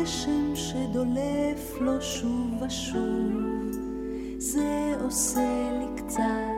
הגשם שדולף לו שוב ושוב, זה עושה לי קצת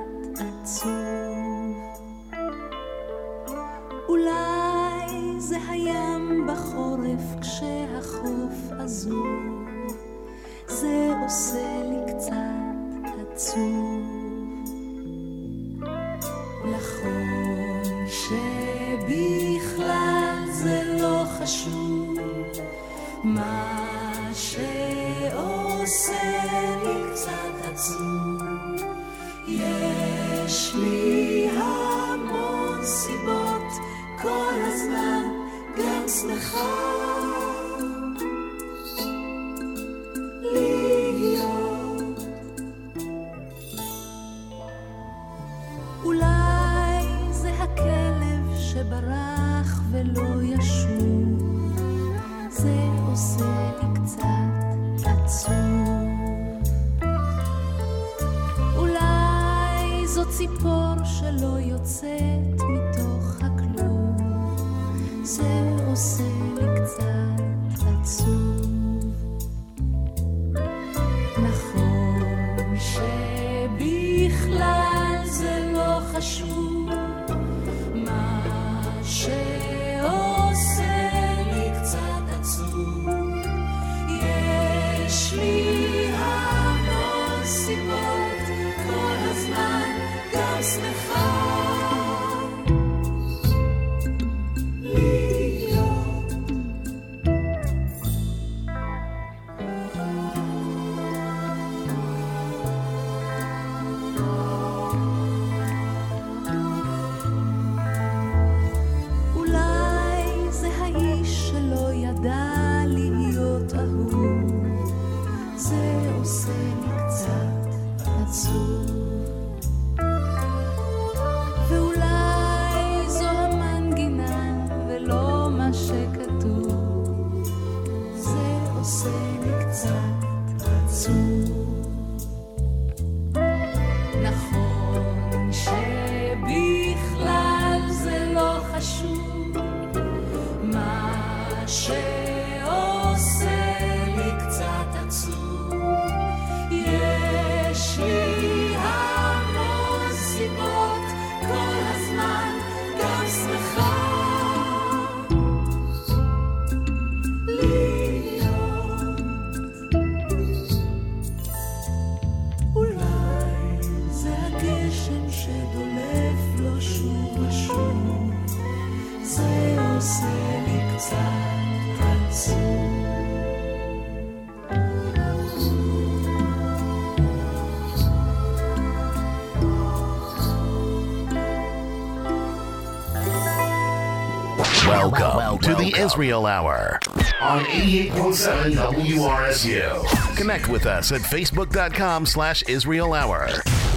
to the Israel Hour on 88.7 WRSU. Connect with us at facebook.com slash Israel Hour.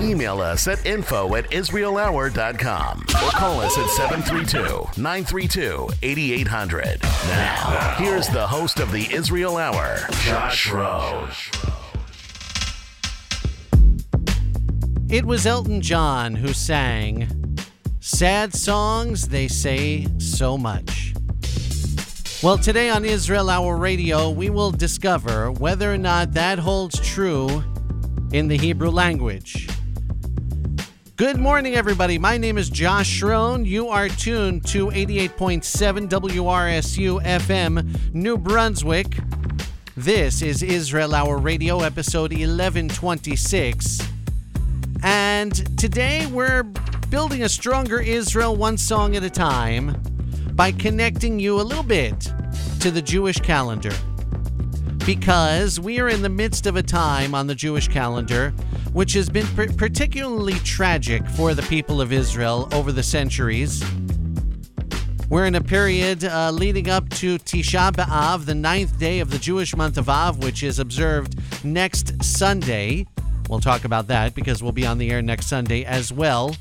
Email us at info at israelhour.com or call us at 732-932-8800. Now, here's the host of the Israel Hour, Josh Schroen. It was Elton John who sang Sad Songs, They Say So Much. Well, today on Israel Hour Radio, we will discover whether or not that holds true in the Hebrew language. Good morning, everybody. My name is Josh Schroen. You are tuned to 88.7 WRSU FM, New Brunswick. This is Israel Hour Radio, episode 1126. And today we're building a stronger Israel one song at a time by connecting you a little bit to the Jewish calendar. Because we are in the midst of a time on the Jewish calendar which has been par- particularly tragic for the people of Israel over the centuries. We're in a period uh, leading up to Tisha B'Av, the ninth day of the Jewish month of Av, which is observed next Sunday. We'll talk about that because we'll be on the air next Sunday as well.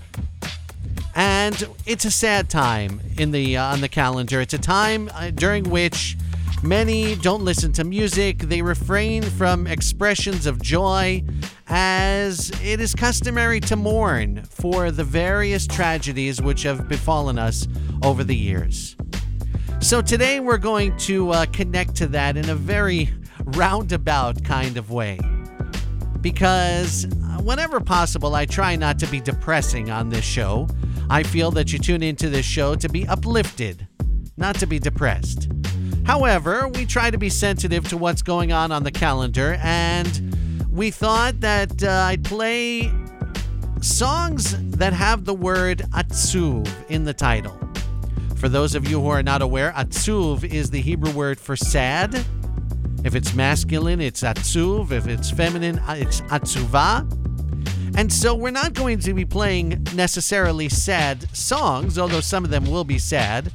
And it's a sad time in the uh, on the calendar. It's a time uh, during which many don't listen to music. They refrain from expressions of joy as it is customary to mourn for the various tragedies which have befallen us over the years. So today we're going to uh, connect to that in a very roundabout kind of way. Because uh, whenever possible, I try not to be depressing on this show. I feel that you tune into this show to be uplifted, not to be depressed. However, we try to be sensitive to what's going on on the calendar, and we thought that uh, I'd play songs that have the word atzuv in the title. For those of you who are not aware, atzuv is the Hebrew word for sad. If it's masculine, it's atzuv. If it's feminine, uh, it's atzuva. And so we're not going to be playing necessarily sad songs, although some of them will be sad.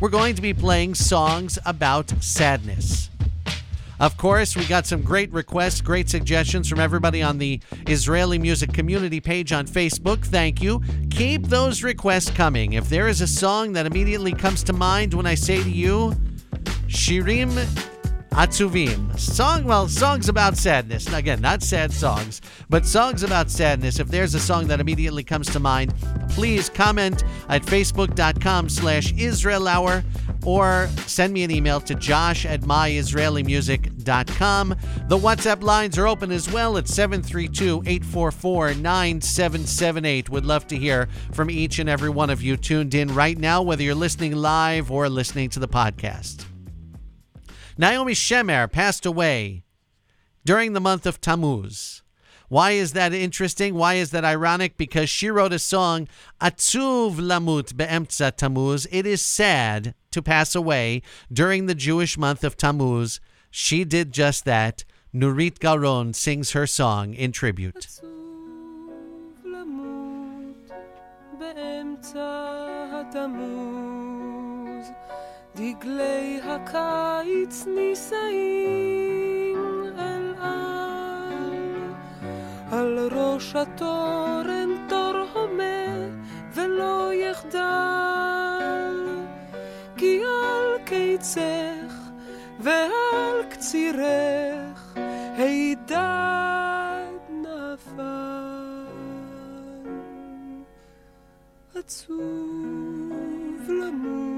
We're going to be playing songs about sadness. Of course, we got some great requests, great suggestions from everybody on the Israeli Music Community page on Facebook. Thank you. Keep those requests coming. If there is a song that immediately comes to mind when I say to you, Shirim Atzuvim. Song, well, songs about sadness. Again, not sad songs, but songs about sadness. If there's a song that immediately comes to mind, please comment at facebook.com slash Israel Hour or send me an email to josh at myisraelimusic.com. The WhatsApp lines are open as well at 732 844 9778. Would love to hear from each and every one of you tuned in right now, whether you're listening live or listening to the podcast. Naomi Shemer passed away during the month of Tammuz. Why is that interesting? Why is that ironic? Because she wrote a song, Atzuv Lamut Be'emtza Tammuz. It is sad to pass away during the Jewish month of Tammuz. She did just that. Nurit Garon sings her song in tribute. דגלי הקיץ נישאים אל על, על ראש התורן תור הומה ולא יחדל, כי על קיצך ועל קצירך הידד נפל. עצוב למות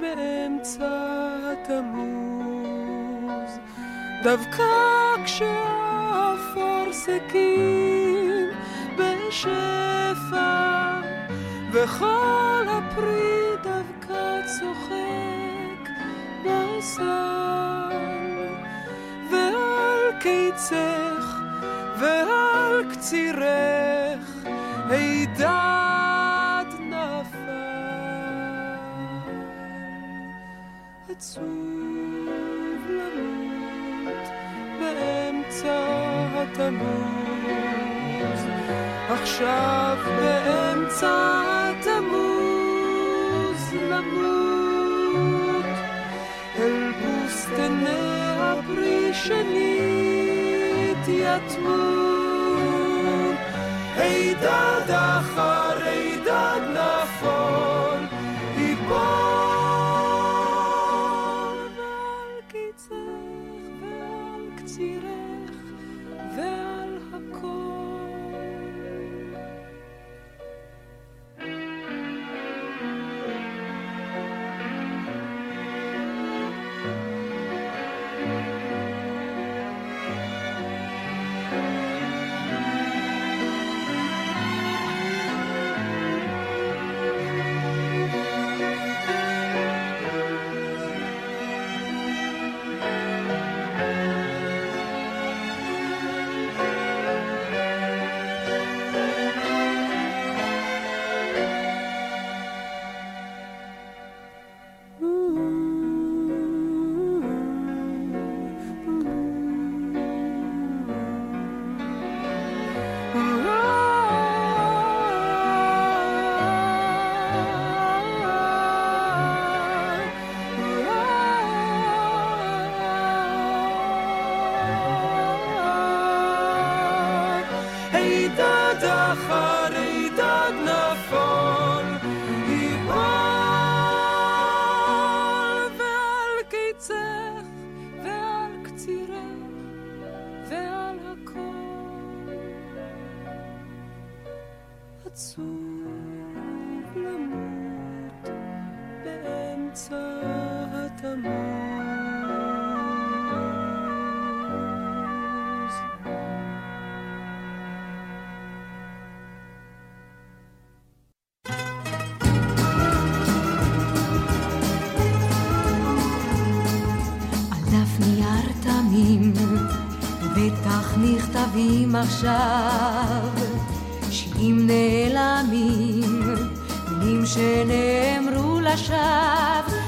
באמצע תמוז, דווקא כשהאפרסקים בשפע, וכל הפרי דווקא צוחק בסל, ועל קיצך ועל קצירך הידד הסובלנות באמצע התמוז, עכשיו באמצע התמוז למות אל בוסטני הפרי שלי תיאטמו הידע dad achar dad nafar נכתבים עכשיו שירים נעלמים, מילים שנאמרו לשווא.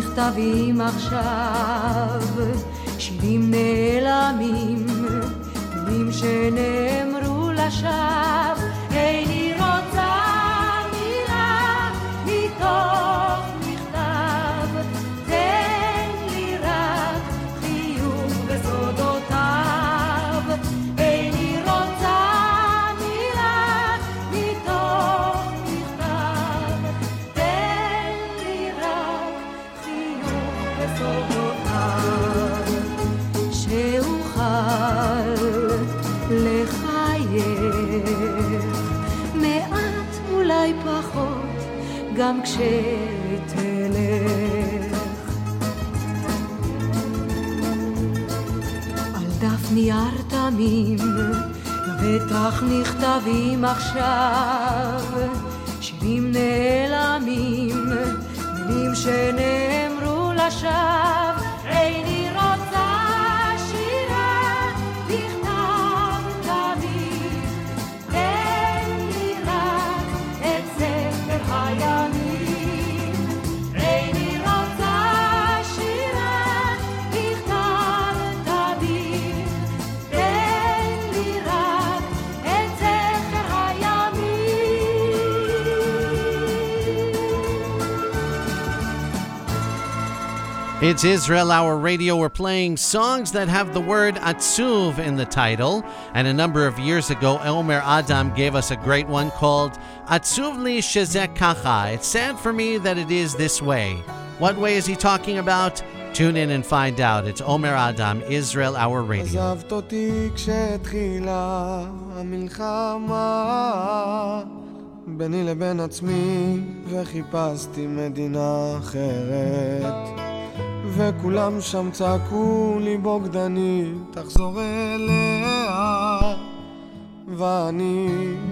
נכתבים עכשיו שירים נעלמים, מילים שנאמרו לשווא. 山。It's Israel Hour Radio. We're playing songs that have the word Atzuv in the title. And a number of years ago, Omer Adam gave us a great one called Atzuv Li Shezek Kacha. It's sad for me that it is this way. What way is he talking about? Tune in and find out. It's Omer Adam, Israel Hour Radio. וכולם שם צעקו לי בוגדני תחזור אליה. ואני,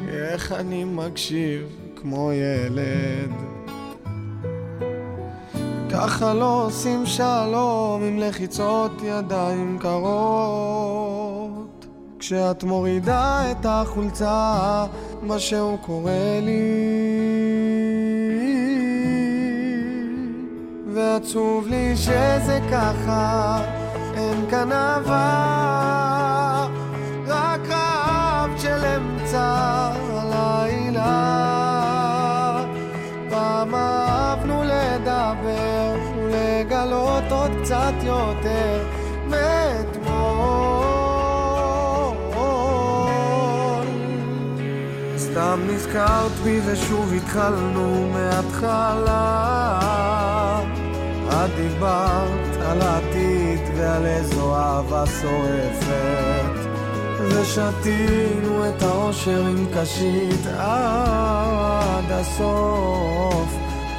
איך אני מקשיב כמו ילד? ככה לא עושים שלום עם לחיצות ידיים קרות. כשאת מורידה את החולצה, משהו קורה לי ועצוב לי שזה ככה, אין כאן אהבה רק רעב של אמצע הלילה. פעם אהבנו לדבר ולגלות עוד קצת יותר מאתמול. סתם נזכרת בי ושוב התחלנו מההתחלה את דיברת על העתיד ועל איזו אהבה שורפת. ושתינו את האושר עם קשית עד הסוף.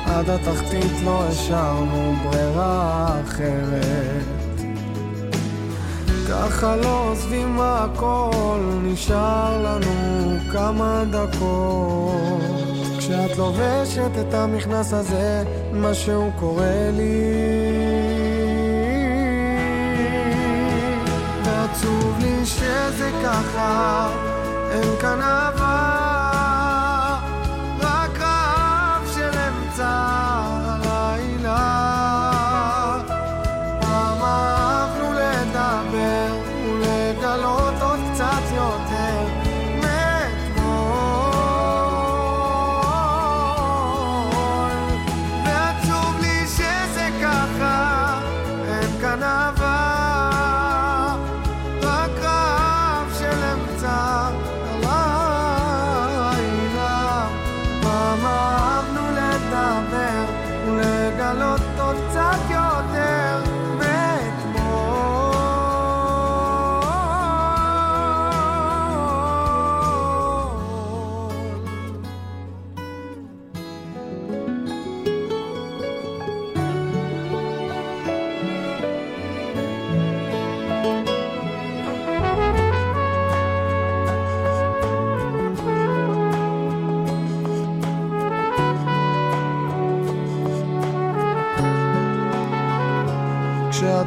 עד התחתית לא השארנו ברירה אחרת. ככה לא עוזבים הכל, נשאר לנו כמה דקות כשאת לובשת את המכנס הזה, משהו קורה לי. ועצוב לי שזה ככה, אין כאן אהבה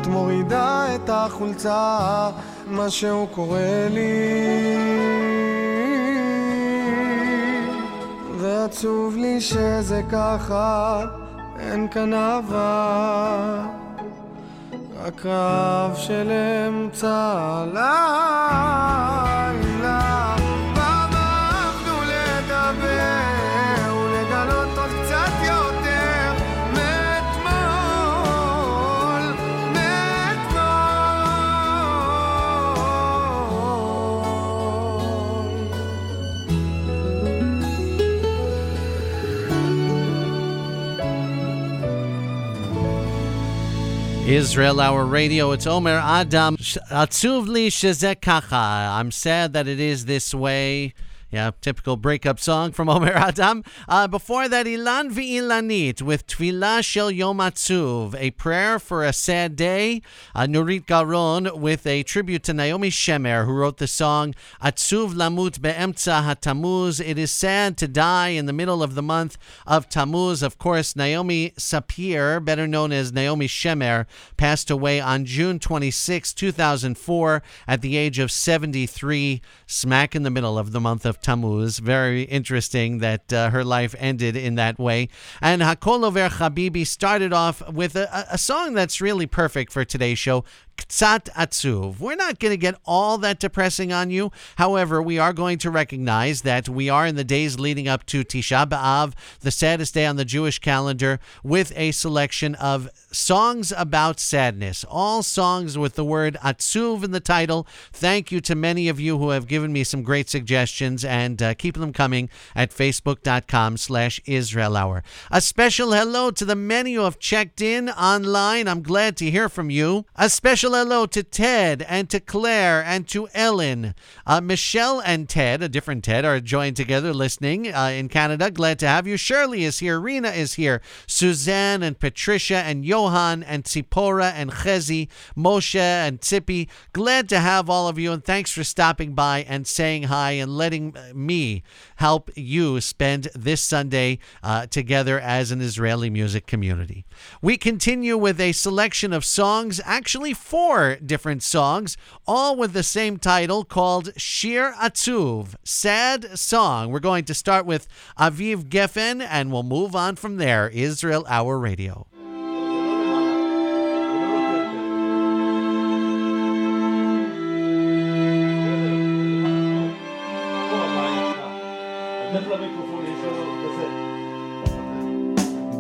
כשאת מורידה את החולצה, משהו קורה לי. ועצוב לי שזה ככה, אין כאן אהבה. רק רעב של אמצע הלילה. Israel Hour Radio. It's Omer Adam. I'm sad that it is this way. Yeah, typical breakup song from Omer Adam. Uh, before that, Ilan V'ilanit with Tfilah Shel Yom a prayer for a sad day. Uh, Nurit Garon with a tribute to Naomi Shemer, who wrote the song Atzuv Lamut Be'emtza HaTamuz. It is sad to die in the middle of the month of Tammuz. Of course, Naomi Sapir, better known as Naomi Shemer, passed away on June 26, 2004, at the age of 73, smack in the middle of the month of Tammuz. Very interesting that uh, her life ended in that way. And Hakol Over Habibi started off with a, a song that's really perfect for today's show. Ktsat Atzuv. We're not going to get all that depressing on you. However, we are going to recognize that we are in the days leading up to Tisha B'Av, the saddest day on the Jewish calendar, with a selection of songs about sadness. All songs with the word Atzuv in the title. Thank you to many of you who have given me some great suggestions and uh, keep them coming at facebook.com slash Israel Hour. A special hello to the many who have checked in online. I'm glad to hear from you. A special hello to Ted and to Claire and to Ellen. Uh, Michelle and Ted, a different Ted, are joined together listening uh, in Canada. Glad to have you. Shirley is here. Rena is here. Suzanne and Patricia and Johan and Tzipora and Chezi, Moshe and Tzipi. Glad to have all of you and thanks for stopping by and saying hi and letting me help you spend this Sunday uh, together as an Israeli music community. We continue with a selection of songs, actually four different songs, all with the same title called Shir Atzuv" Sad Song. We're going to start with Aviv Geffen and we'll move on from there. Israel Hour Radio.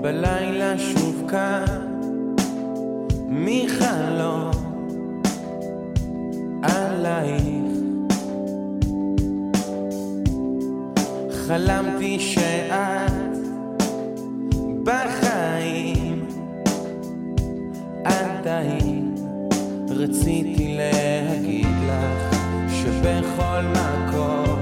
בלילה שוב כאן מיכל עלייך. חלמתי שאת בחיים. עדיין רציתי להגיד לך שבכל מקום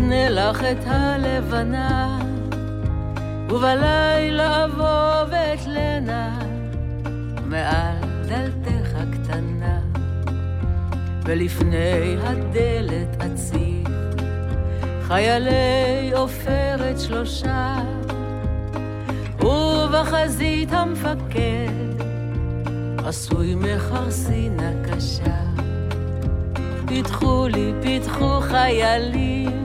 אקנה לך את הלבנה, ובלילה אבוא ואתלנה מעל דלתך הקטנה, ולפני הדלת אציב חיילי עופרת שלושה, ובחזית המפקד עשוי מחרסינה קשה. פיתחו לי, פיתחו חיילים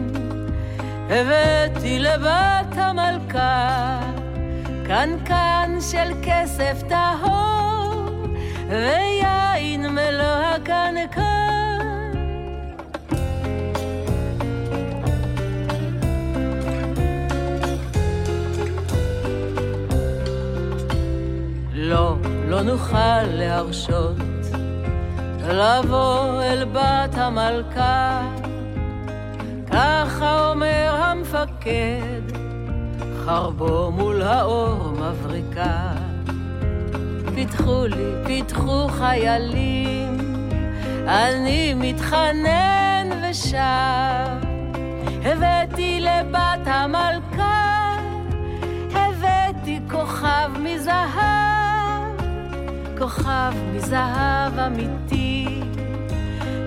הבאתי לבת המלכה קנקן של כסף טהור ויין מלוא הקנקן. לא, לא נוכל להרשות לבוא אל בת המלכה המפקד, חרבו מול האור מבריקה. פיתחו לי, פיתחו חיילים, אני מתחנן ושב. הבאתי לבת המלכה, הבאתי כוכב מזהב, כוכב מזהב אמיתי.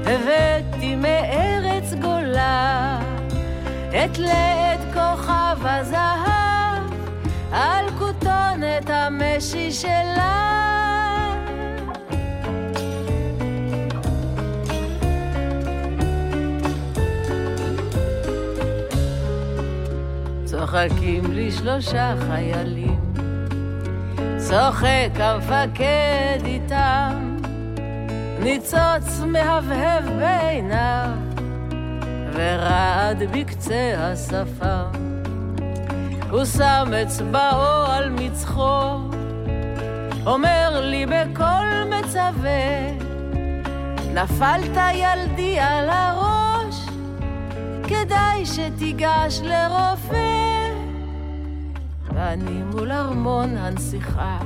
הבאתי מארץ גולה את לעת כוכב הזהב על כותונת המשי שלה. צוחקים לי שלושה חיילים, צוחק המפקד איתם. ניצוץ מהבהב בעיניו, ורעד בקצה השפם. הוא שם אצבעו על מצחו, אומר לי בקול מצווה, נפלת ילדי על הראש, כדאי שתיגש לרופא. ואני מול ארמון הנסיכה.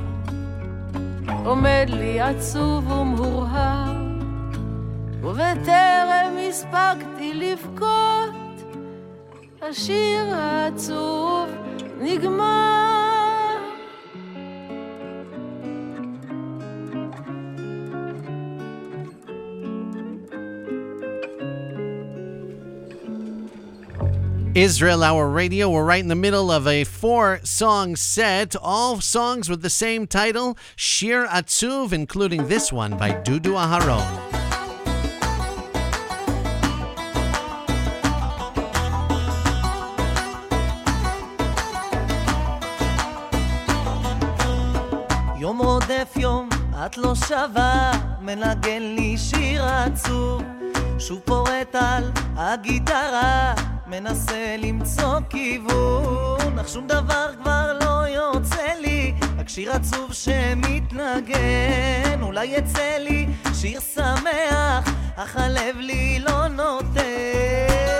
עומד לי עצוב ומהורהר, ובטרם הספקתי לבכות, השיר העצוב נגמר. Israel Hour Radio. We're right in the middle of a four song set, all songs with the same title, Shir Atzuv, including this one by Dudu Aharon. את לא שווה, מנגן לי שיר עצוב, שוב פורט על הגיטרה, מנסה למצוא כיוון, אך שום דבר כבר לא יוצא לי, רק שיר עצוב שמתנגן, אולי יצא לי שיר שמח, אך הלב לי לא נותן.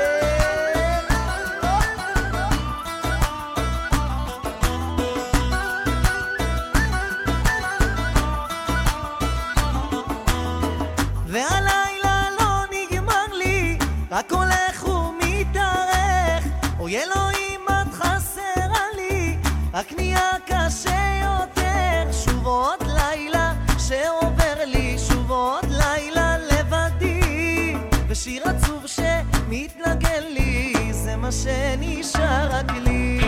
אוי אלוהים, את חסרה לי, רק נהיה קשה יותר. שוב עוד לילה שעובר לי, שוב עוד לילה לבדי. ושיר עצוב שמתנגן לי, זה מה שנשאר רק לי.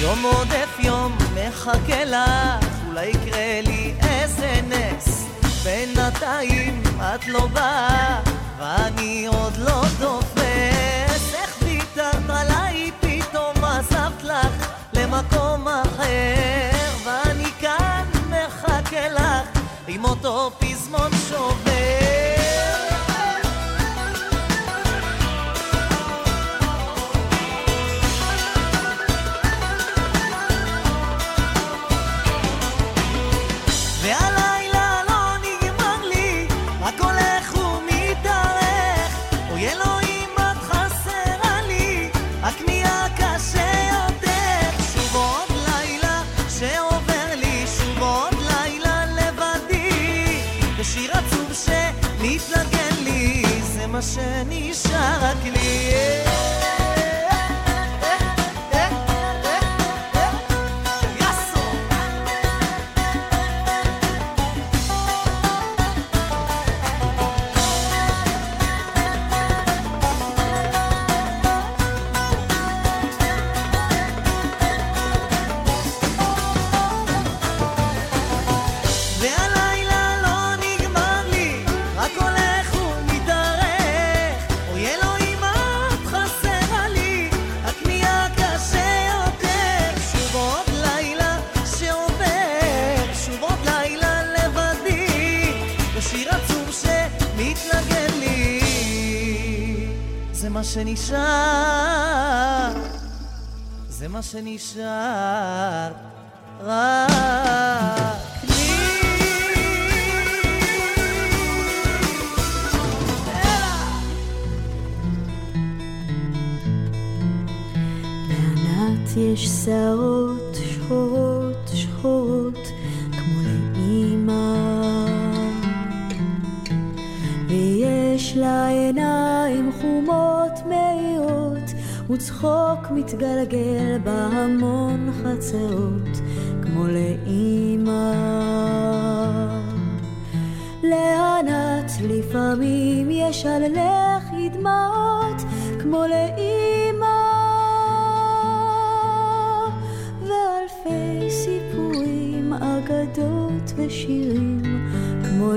יום עודף מחכה לך, אולי יקרה לי איזה נס. בינתיים את לא באה, ואני עוד לא תופס. איך ויתרת עליי פתאום עזבת לך למקום אחר, ואני כאן מחכה לך עם אותו פזמון שובר. שנשאר. רק יש שערות שחורות שחורות כמו לאימא ויש לה עיניים חומות מהירות וצחוק מתגלגל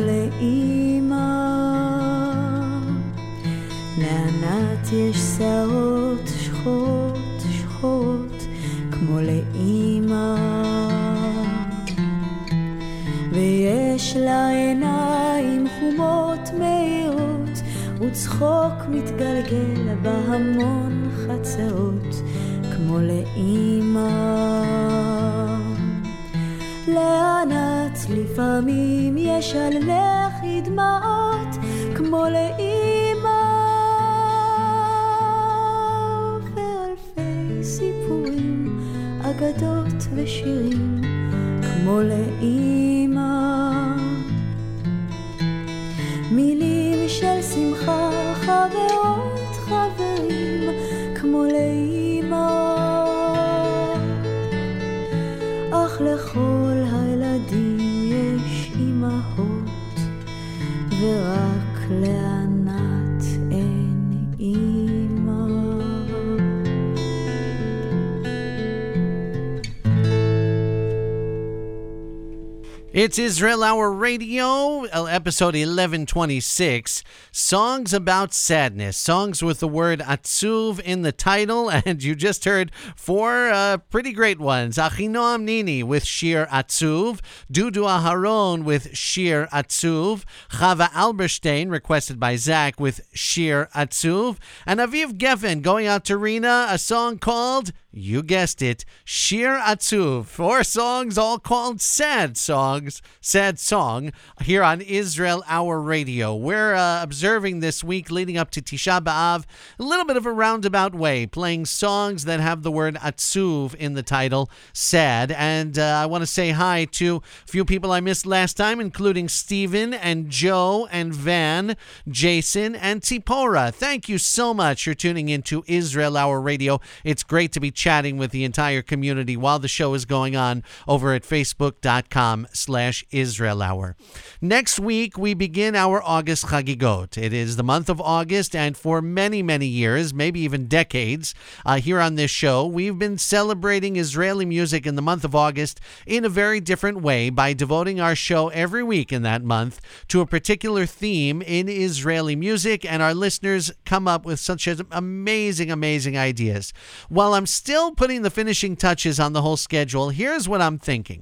לאימא לענת יש שערות שחורות שחורות כמו לאימא ויש לה עיניים חומות מהירות וצחוק מתגלגל בהמון חצרות כמו לאימא לענת לפעמים יש על לחי דמעות כמו לאימא ואלפי סיפורים, אגדות ושירים כמו לאימא It's Israel Hour Radio, uh, episode 1126. Songs about sadness. Songs with the word atzuv in the title. And you just heard four uh, pretty great ones. Achinoam Nini with Shir Atzuv. Dudu Aharon with Shir Atzuv. Chava Alberstein, requested by Zach, with Shir Atzuv. And Aviv Geffen going out to Rena, a song called you guessed it, Shir Atzuv. Four songs, all called sad songs, sad song, here on Israel Hour Radio. We're uh, observing this week leading up to Tisha B'Av a little bit of a roundabout way, playing songs that have the word Atzuv in the title, sad. And uh, I want to say hi to a few people I missed last time, including Stephen and Joe and Van, Jason and Tipora. Thank you so much for tuning into Israel Hour Radio. It's great to be chatting with the entire community while the show is going on over at facebook.com slash Israel Hour. Next week, we begin our August Chagigot. It is the month of August, and for many, many years, maybe even decades, uh, here on this show, we've been celebrating Israeli music in the month of August in a very different way by devoting our show every week in that month to a particular theme in Israeli music, and our listeners come up with such amazing, amazing ideas. While I'm still still putting the finishing touches on the whole schedule, here's what I'm thinking.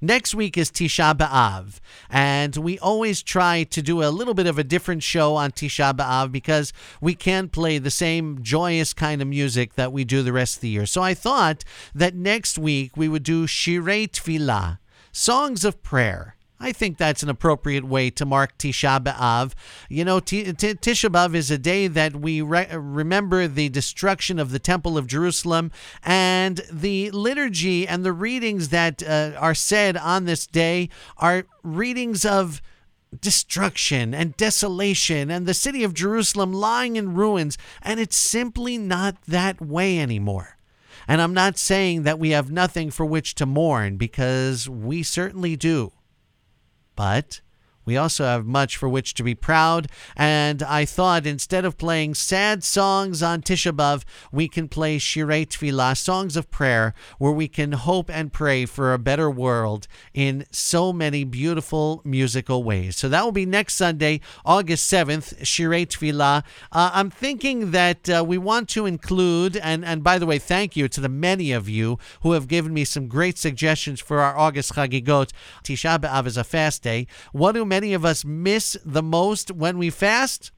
Next week is Tisha B'Av, and we always try to do a little bit of a different show on Tisha B'Av because we can't play the same joyous kind of music that we do the rest of the year. So I thought that next week we would do Shirei Tfilah, songs of prayer. I think that's an appropriate way to mark Tisha B'Av. You know, T- T- Tisha B'Av is a day that we re- remember the destruction of the Temple of Jerusalem, and the liturgy and the readings that uh, are said on this day are readings of destruction and desolation and the city of Jerusalem lying in ruins, and it's simply not that way anymore. And I'm not saying that we have nothing for which to mourn, because we certainly do. But we also have much for which to be proud, and I thought instead of playing sad songs on Tisha B'Av, we can play Shirei Tfilah, songs of prayer, where we can hope and pray for a better world in so many beautiful musical ways. So that will be next Sunday, August 7th, Shirei Tfilah. Uh, I'm thinking that uh, we want to include, and, and by the way, thank you to the many of you who have given me some great suggestions for our August Chagigot. Tisha B'Av is a fast day. What do many of us miss the most when we fast?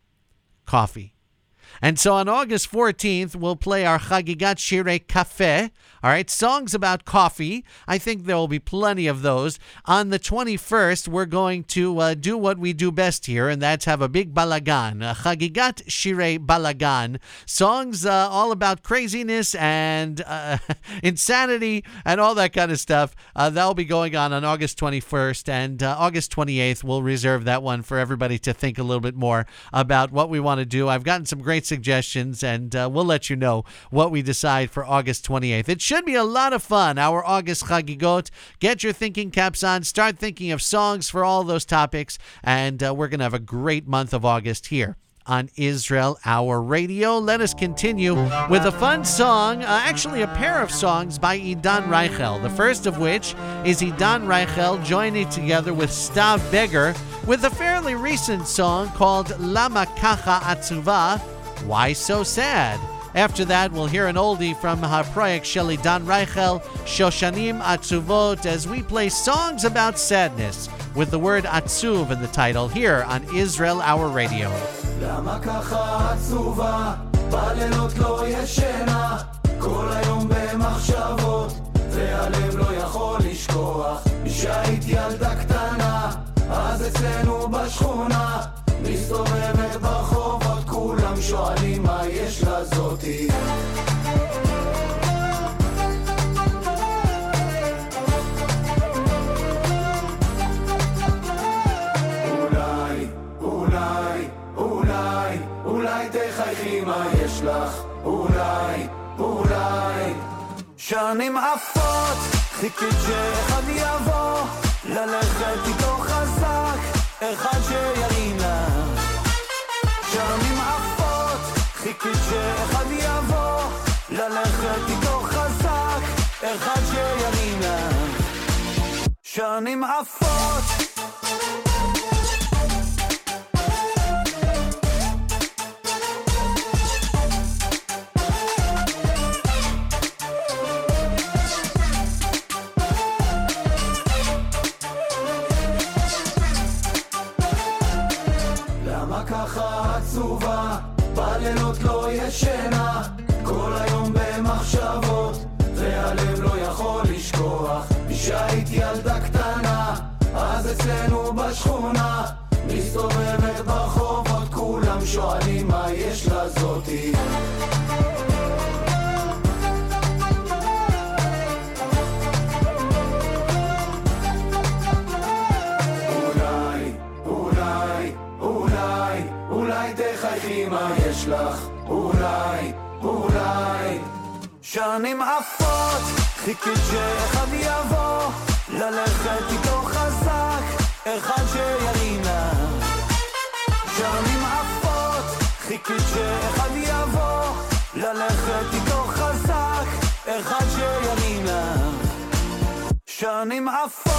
Coffee. And so on August 14th, we'll play our Chagigat Shirei Cafe. All right, songs about coffee. I think there will be plenty of those. On the 21st, we're going to uh, do what we do best here, and that's have a big balagan, a Chagigat Shirei Balagan. Songs uh, all about craziness and uh, insanity and all that kind of stuff. Uh, that'll be going on on August 21st. And uh, August 28th, we'll reserve that one for everybody to think a little bit more about what we want to do. I've gotten some great suggestions, and uh, we'll let you know what we decide for August 28th. It should be a lot of fun, our August Chagigot. Get your thinking caps on, start thinking of songs for all those topics, and uh, we're going to have a great month of August here on Israel Hour Radio. Let us continue with a fun song, uh, actually, a pair of songs by Idan Reichel. The first of which is Idan Reichel joining together with Stav Beger with a fairly recent song called Lama Kacha Atzuva why So Sad? After that, we'll hear an oldie from Haproyek shel Idan Reichel, Shoshanim Atzuvot, as we play songs about sadness with the word Atzuv in the title here on Israel Hour Radio. לא יכול לשכוח, ילדה קטנה. אז אצלנו בשכונה, מסתובבת ברחובות, כולם שואלים מה יש לזאתי. מה יש לך, אולי, אולי. שנים עפות, חיכית שאחד יבוא, ללכת איתו חזק, אחד שירים לך. שנים עפות, חיכית שאחד יבוא, ללכת איתו חזק, אחד שירים לך. שנים עפות בלילות לא ישנה, כל היום במחשבות, והלב לא יכול לשכוח. כשהיית ילדה קטנה, אז אצלנו בשכונה, מסתובבת ברחובות, כולם שואלים מה יש לזאתי. תחייכי מה יש לך, אולי, אולי. שנים עפות, חיכית שאחד יבוא, ללכת איתו חזק, אחד שירים לך. שנים עפות, חיכית שאחד יבוא, ללכת איתו חזק, אחד שירים לך. שנים עפות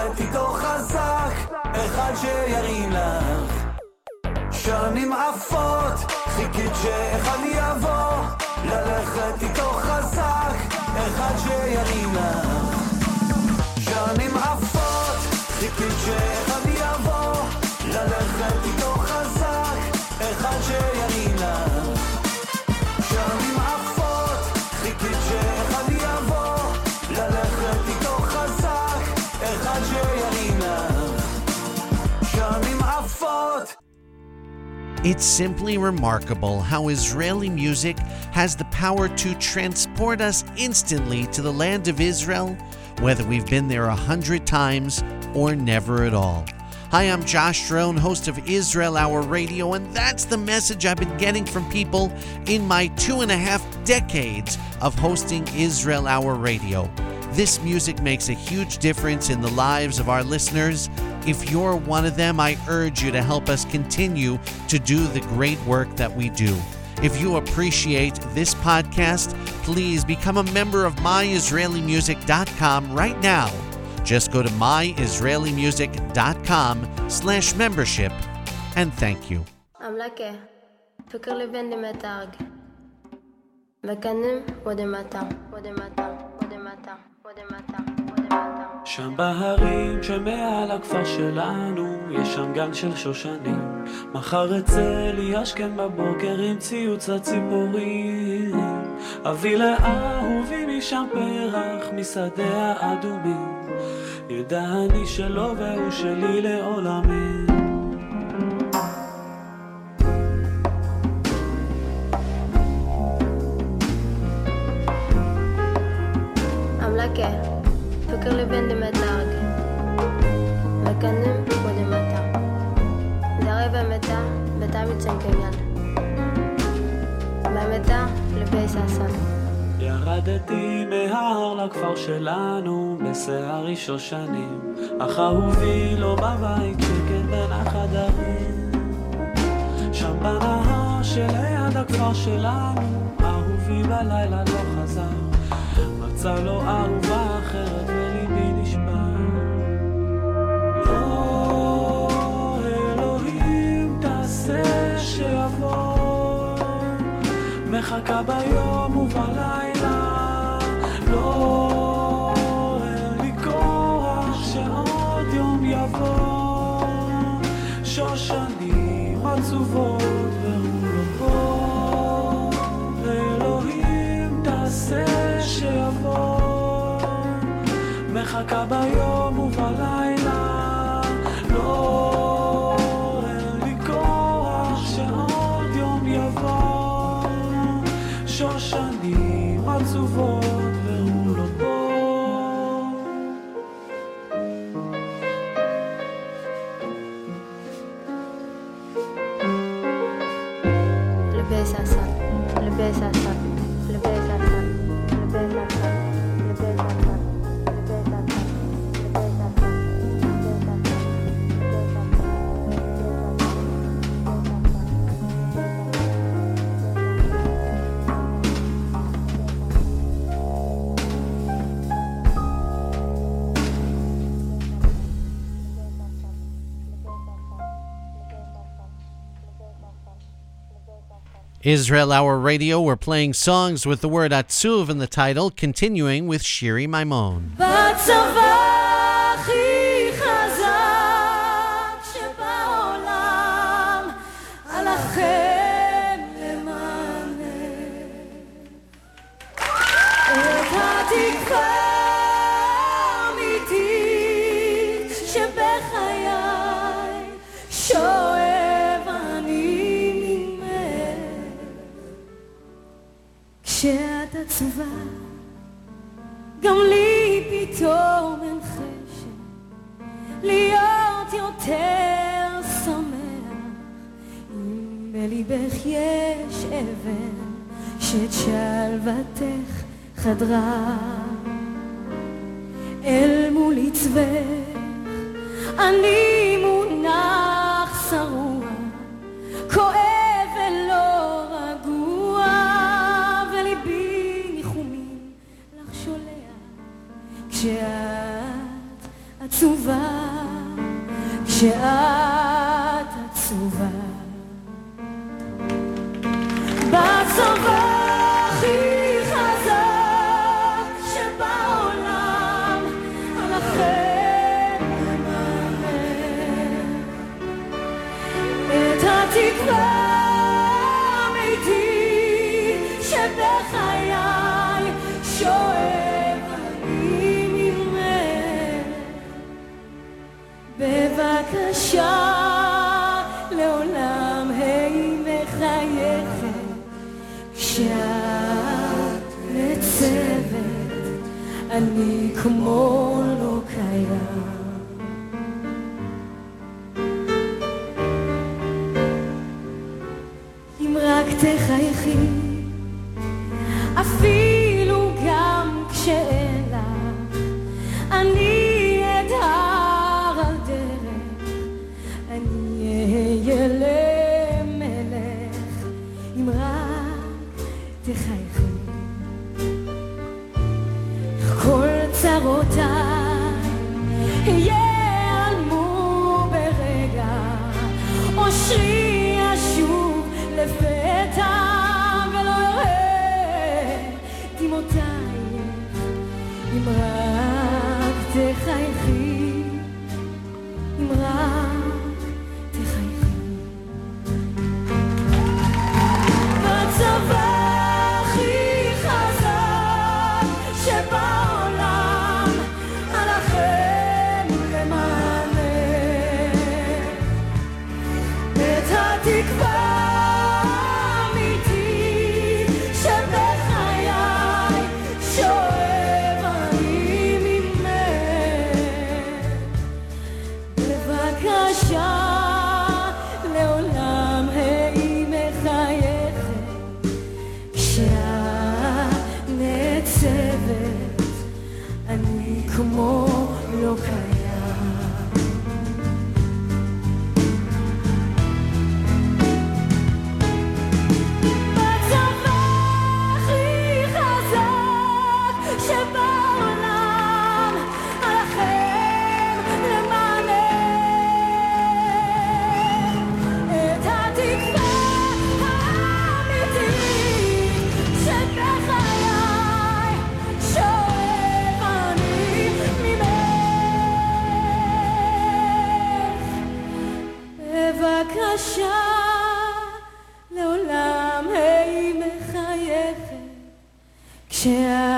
ללכת איתו חזק, אחד שירים לך. שנים עפות, חיכית שאחד יבוא, ללכת איתו חזק, אחד שירים לך. שנים עפות, חיכית שאחד It's simply remarkable how Israeli music has the power to transport us instantly to the land of Israel, whether we've been there a hundred times or never at all. Hi, I'm Josh Schroen, host of Israel Hour Radio, and that's the message I've been getting from people in my two and a half decades of hosting Israel Hour Radio. This music makes a huge difference in the lives of our listeners. If you're one of them, I urge you to help us continue to do the great work that we do. If you appreciate this podcast, please become a member of myisraelimusic.com right now. Just go to myisraelimusic.com slash membership and thank you. פקר לבן ודמתם, ודמתם. שם בהרים שמעל הכפר שלנו, יש שם גן של שושנים. מחר אצא לי השכם בבוקר עם ציוץ הציפורים. אביא לאהובי משם פרח משדה האדומים. ידע אני שלו והוא שלי לעולמים. lekker. Pukkelen vinden met dark. מקנאים קודם מתה. דרי במתה, מתה מצנקניין. במתה, לבי ששון. ירדתי מההר לכפר שלנו, בשערי שושנים, אך אהובי לא בבית, שכן בין החדרים. שם בנהר שליד הכפר שלנו, אהובי בלילה לא חזר. מצא לו אהובה אחרת וליבי נשבר. לא אלוהים תעשה שיבוא מחכה ביום your Israel Hour Radio, we're playing songs with the word Atzuv in the title, continuing with Shiri Maimon. עצובה, גם לי פתאום אין חשק להיות יותר שמח. אם בליבך יש אבן שאת שלוותך חדרה אל מול עצבך, אני מונח שרוע, כואב כשאת עצובה, כשאת עצובה. בצבא בבקשה, לעולם היי מחייכת, כשאת ניצבת, אני כמו לא קיים. אם רק תחייכי, אפילו בבקשה, לעולם היא מחייכת, כשה...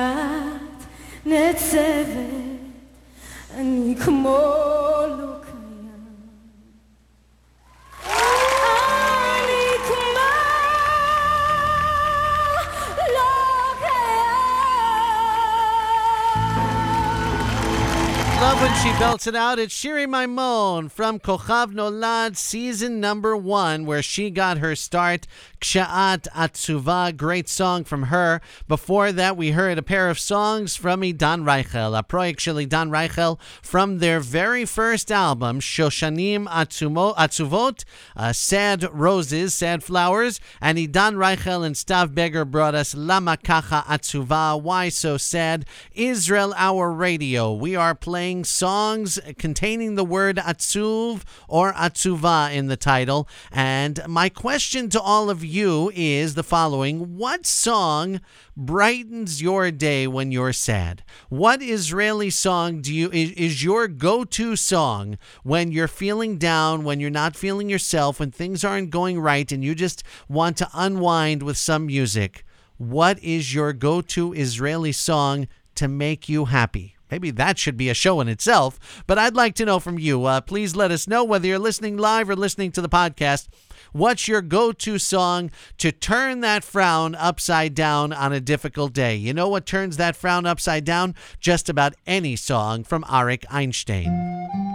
it out. It's Shiri Maimon from Kochav Nolad season number one, where she got her start. Kshaat Atzuva, great song from her. Before that, we heard a pair of songs from Idan Reichel, a project Idan Reichel from their very first album, Shoshanim Atsumo, Atzuvot, uh, Sad Roses, Sad Flowers. And Idan Reichel and Stav Beger brought us Lama Kacha Atzuva, Why So Sad? Israel Hour Radio. We are playing songs songs containing the word atzuv or atzuva in the title. And my question to all of you is the following What song brightens your day when you're sad? What Israeli song do you is, is your go-to song when you're feeling down, when you're not feeling yourself, when things aren't going right and you just want to unwind with some music? What is your go-to Israeli song to make you happy? Maybe that should be a show in itself, but I'd like to know from you. Uh, please let us know whether you're listening live or listening to the podcast. What's your go to song to turn that frown upside down on a difficult day? You know what turns that frown upside down? Just about any song from Arik Einstein.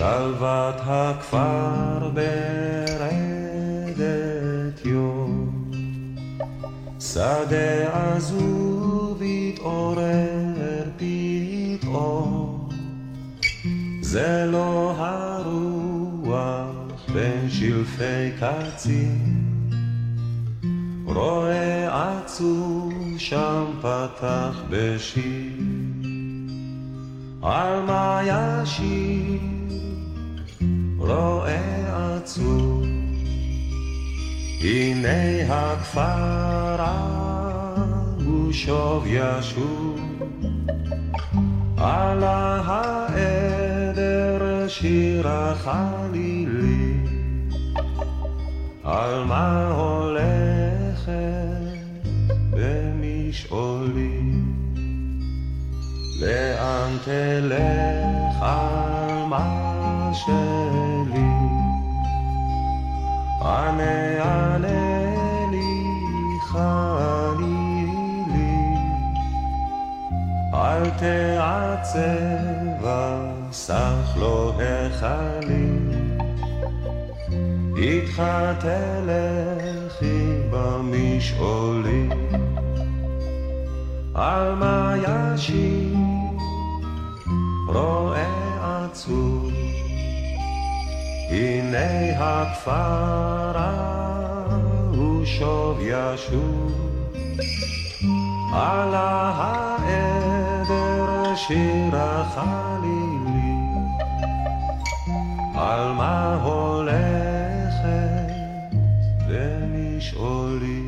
שלוות הכפר ברדת יום, שדה עזוב התעורר פתאום, זה לא הרוח בין שלפי קצין, רואה עצוב שם פתח בשיר, על מה ישיר רואה עצוב, הנה הכפר הוא שוב ישוב, על העדר שיר החלילי, על מה הולכת במשעולי, לאן תלך על מה שלי, ענה ענה לי חני לי, אל תעצב אסך לא החלי, איתך תלכי במשעולי, על מה ישיב? רואה עצוב הנה הכפר ההוא שוב ישוב. על העדר שיר החלילי. על מה הולכת במשעולי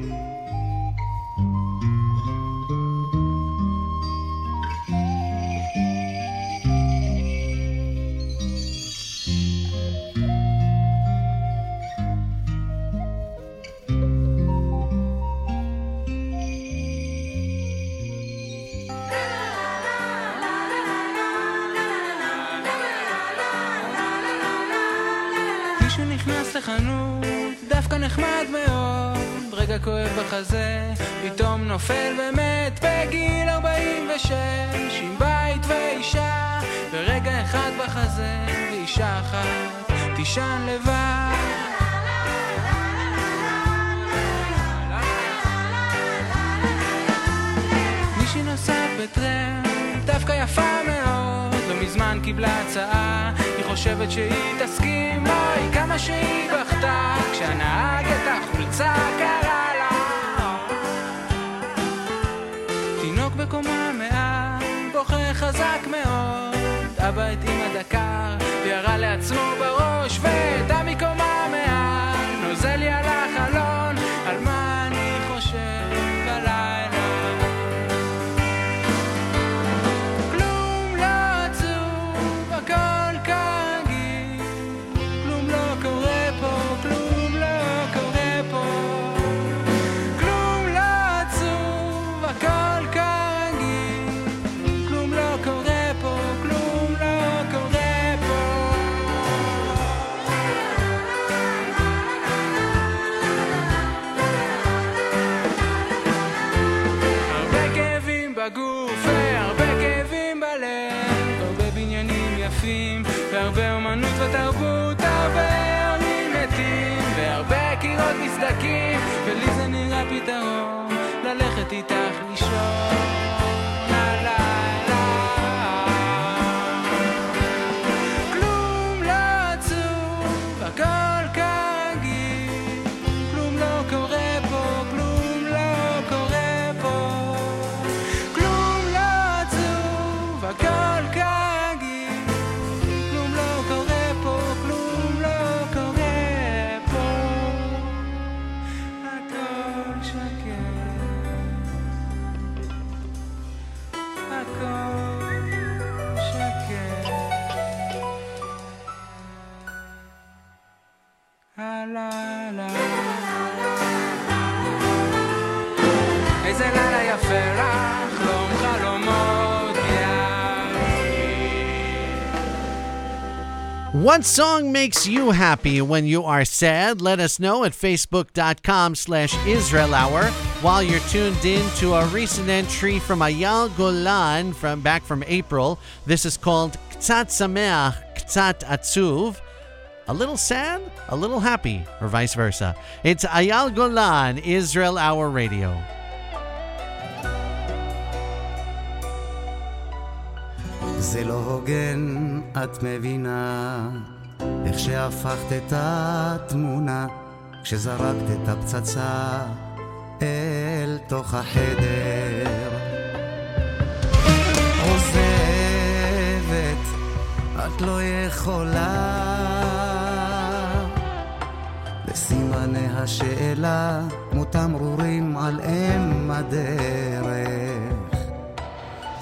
פתרון ללכת איתך What song makes you happy when you are sad? Let us know at facebook.com slash Israel Hour. While you're tuned in to a recent entry from Eyal Golan from back from April, this is called Ktsat Sameach, Ktsat Atzuv. A little sad, a little happy, or vice versa. It's Eyal Golan, Israel Hour Radio. זה לא הוגן את מבינה, איך שהפכת את התמונה, כשזרקת את הפצצה אל תוך החדר. עוזבת, את לא יכולה, לסימני השאלה, כמו תמרורים על אם הדרך.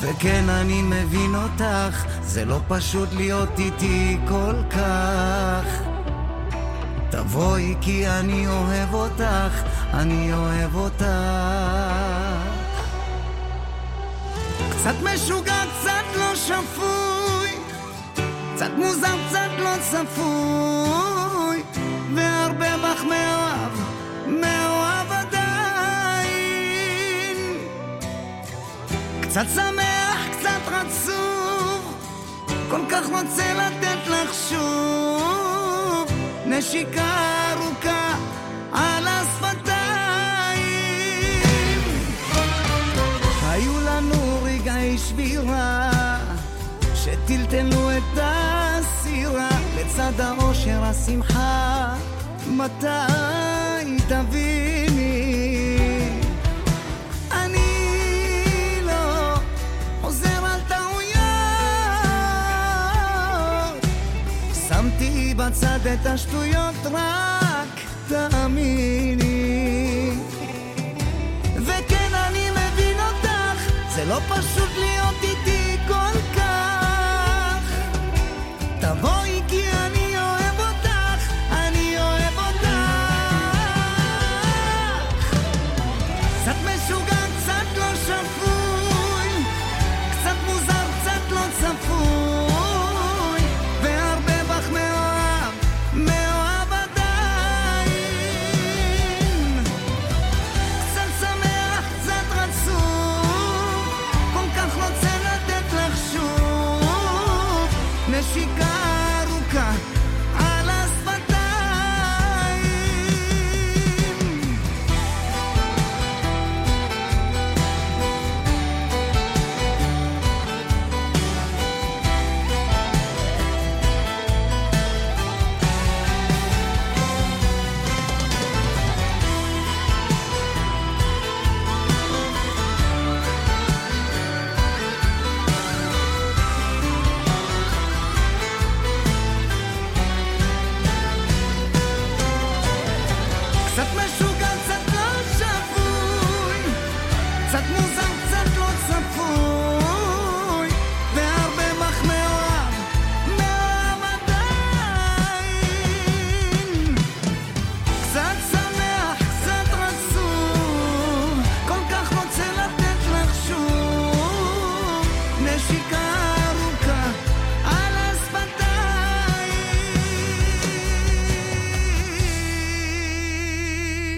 וכן, אני מבין אותך, זה לא פשוט להיות איתי כל כך. תבואי כי אני אוהב אותך, אני אוהב אותך. קצת משוגע, קצת לא שפוי, קצת מוזר, קצת לא צפוי, והרבה מאוהב, קצת שמח, קצת רצוף, כל כך רוצה לתת לך שוב. נשיקה ארוכה על השפתיים. היו לנו רגעי שבירה שטלטלו את הסירה. לצד האושר השמחה מתי תביני בצד את השטויות רק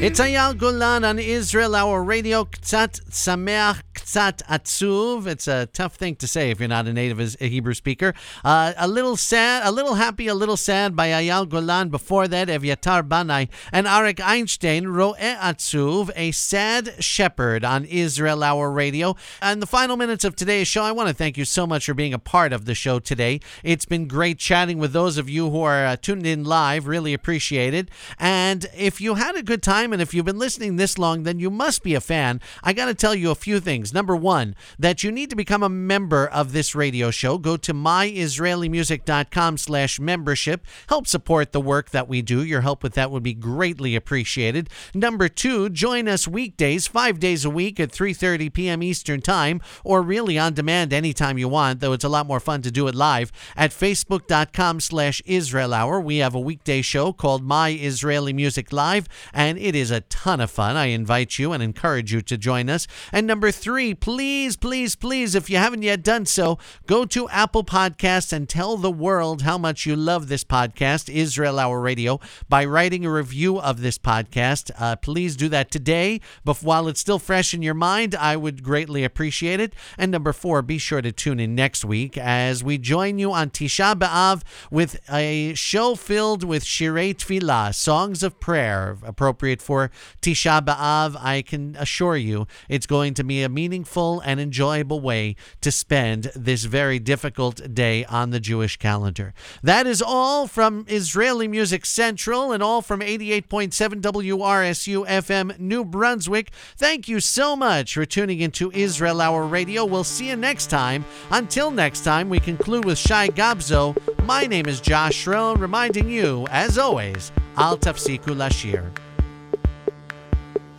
Itay Al-Golan on Israel, Hour Radio. Ktsat Sameach Ktsat Atzuv. It's a tough thing to say if you're not a native Hebrew speaker. Uh, a little sad, a little happy, a little sad by Eyal Golan. Before that, Evyatar Banai and Arik Einstein, Ro'e Atzuv, a sad shepherd on Israel Hour Radio. And the final minutes of today's show, I want to thank you so much for being a part of the show today. It's been great chatting with those of you who are uh, tuned in live. Really appreciate it. And if you had a good time and if you've been listening this long, then you must be a fan. I got to tell you a few things. Number one, that you need to become a member of this radio show. Go to myisraelimusic.com slash membership. Help support the work that we do. Your help with that would be greatly appreciated. Number two, join us weekdays, five days a week at 3.30 p.m. Eastern Time, or really on demand anytime you want, though it's a lot more fun to do it live, at facebook.com slash Israel Hour. We have a weekday show called My Israeli Music Live, and it is a ton of fun. I invite you and encourage you to join us. And number three, please, please, please, if you haven't yet done so, go to Apple Podcasts and tell the world how much you love this podcast, Israel Hour Radio, by writing a review of this podcast. Uh, please do that today, but while it's still fresh in your mind, I would greatly appreciate it. And number four, be sure to tune in next week as we join you on Tisha B'Av with a show filled with Shirei Tfilah, songs of prayer, appropriate for Tisha B'Av. I can assure you it's going to be a meaningful and enjoyable way to spend this very difficult day on the Jewish calendar. That is all from Israeli Music Central and all from 88.7 WRSU FM New Brunswick. Thank you so much for tuning into Israel Hour Radio. We'll see you next time. Until next time, we conclude with Shai Gabso. My name is Josh Schroen, reminding you, as always, Al תפסיקו Lashir.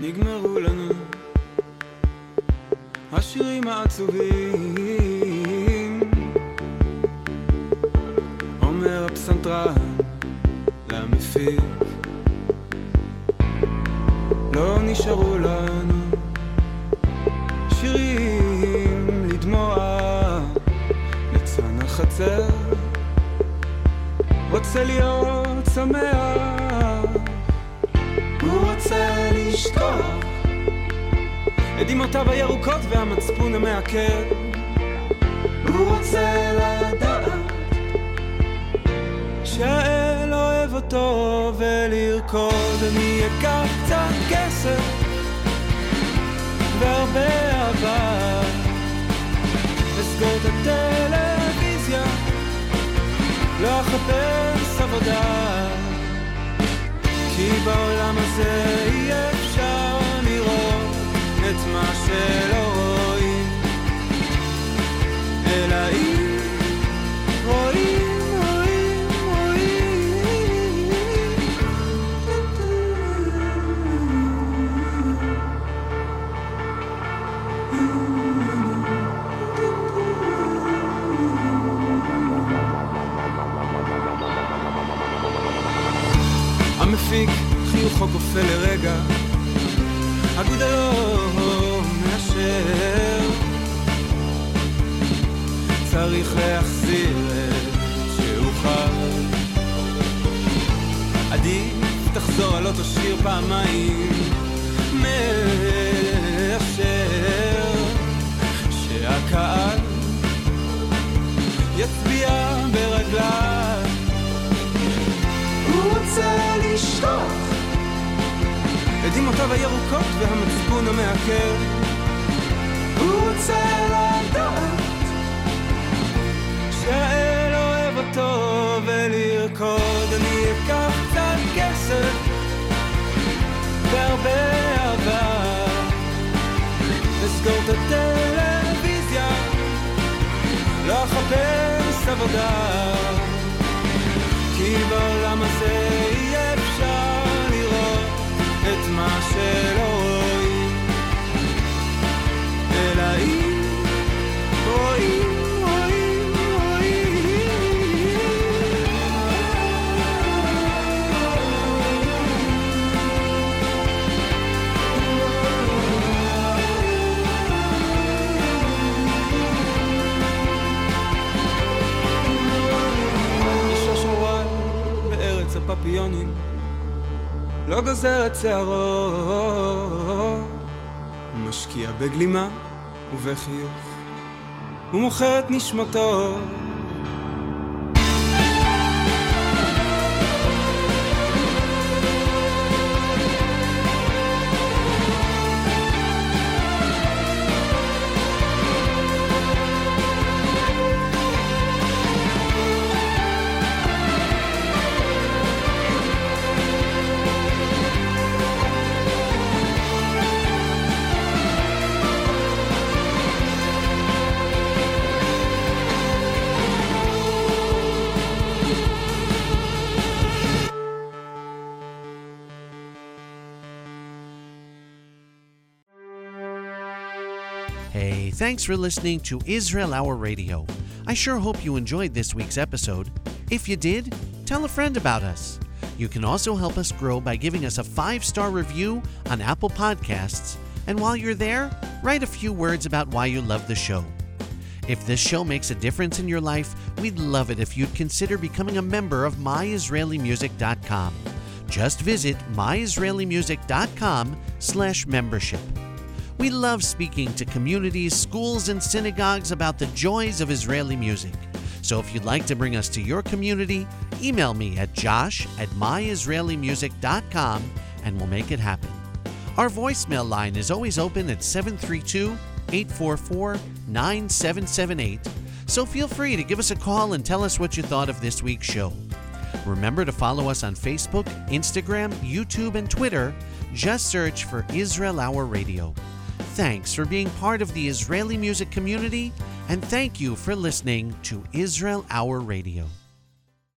נגמרו לנו השירים העצובים. אומר הפסנתרן למפיק לא נשארו לנו שירים לדמוע ליצן החצר. רוצה להיות שמח הוא רוצה לשכוח את דמעותיו הירוקות והמצפון המעכב הוא רוצה לדעת שהאל אוהב אותו ולרקוד. אני אקח קצת כסף והרבה אהבה. אסגור את הטלוויזיה לא אחפש עבודה. כי בעולם הזה אי לא גוזר את שערו משקיע בגלימה ובחיוך הוא מוכר את נשמתו thanks for listening to Israel Hour Radio. I sure hope you enjoyed this week's episode. If you did, tell a friend about us. You can also help us grow by giving us a five star review on Apple Podcasts. And while you're there, write a few words about why you love the show. If this show makes a difference in your life, we'd love it if you'd consider becoming a member of myisraelimusic.com. Just visit myisraelimusic.com slash membership. We love speaking to communities, schools, and synagogues about the joys of Israeli music. So if you'd like to bring us to your community, email me at josh at myisraelimusic.com and we'll make it happen. Our voicemail line is always open at 732 844 9778, so feel free to give us a call and tell us what you thought of this week's show. Remember to follow us on Facebook, Instagram, YouTube, and Twitter. Just search for Israel Hour Radio. Thanks for being part of the Israeli music community, and thank you for listening to Israel Hour Radio.